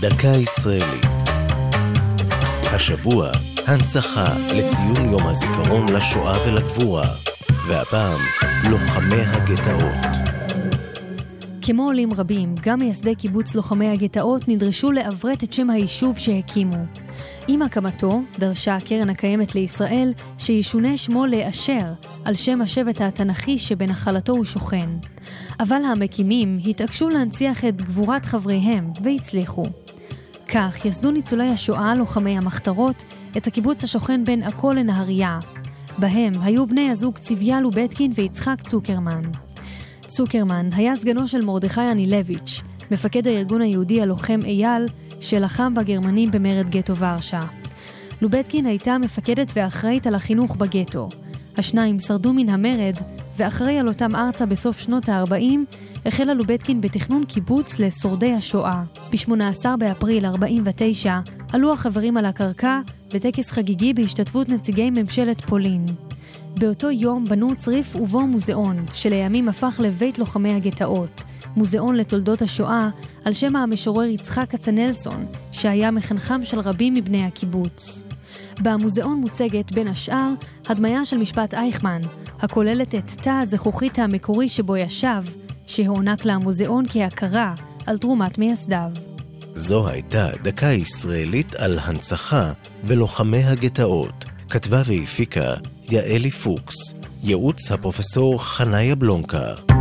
דקה ישראלית. השבוע, הנצחה לציון יום הזיכרון לשואה ולגבורה, והפעם, לוחמי הגטאות. כמו עולים רבים, גם מייסדי קיבוץ לוחמי הגטאות נדרשו לעברת את שם היישוב שהקימו. עם הקמתו, דרשה הקרן הקיימת לישראל שישונה שמו לאשר, על שם השבט התנ"כי שבנחלתו הוא שוכן. אבל המקימים התעקשו להנציח את גבורת חבריהם, והצליחו. כך יסדו ניצולי השואה, לוחמי המחתרות, את הקיבוץ השוכן בין עכו לנהריה. בהם היו בני הזוג צביה לובטקין ויצחק צוקרמן. צוקרמן היה סגנו של מרדכי אנילביץ', מפקד הארגון היהודי הלוחם אייל, שלחם בגרמנים במרד גטו ורשה. לובטקין הייתה מפקדת ואחראית על החינוך בגטו. השניים שרדו מן המרד, ואחרי עלותם ארצה בסוף שנות ה-40, החלה לובטקין בתכנון קיבוץ לשורדי השואה. ב-18 באפריל 49 עלו החברים על הקרקע בטקס חגיגי בהשתתפות נציגי ממשלת פולין. באותו יום בנו צריף ובו מוזיאון, שלימים הפך לבית לוחמי הגטאות, מוזיאון לתולדות השואה, על שם המשורר יצחק כצנלסון, שהיה מחנכם של רבים מבני הקיבוץ. במוזיאון מוצגת, בין השאר, הדמיה של משפט אייכמן, הכוללת את תא הזכוכית המקורי שבו ישב, שהוענק למוזיאון כהכרה על תרומת מייסדיו. זו הייתה דקה ישראלית על הנצחה ולוחמי הגטאות. כתבה והפיקה יעלי פוקס, ייעוץ הפרופסור חניה בלונקה.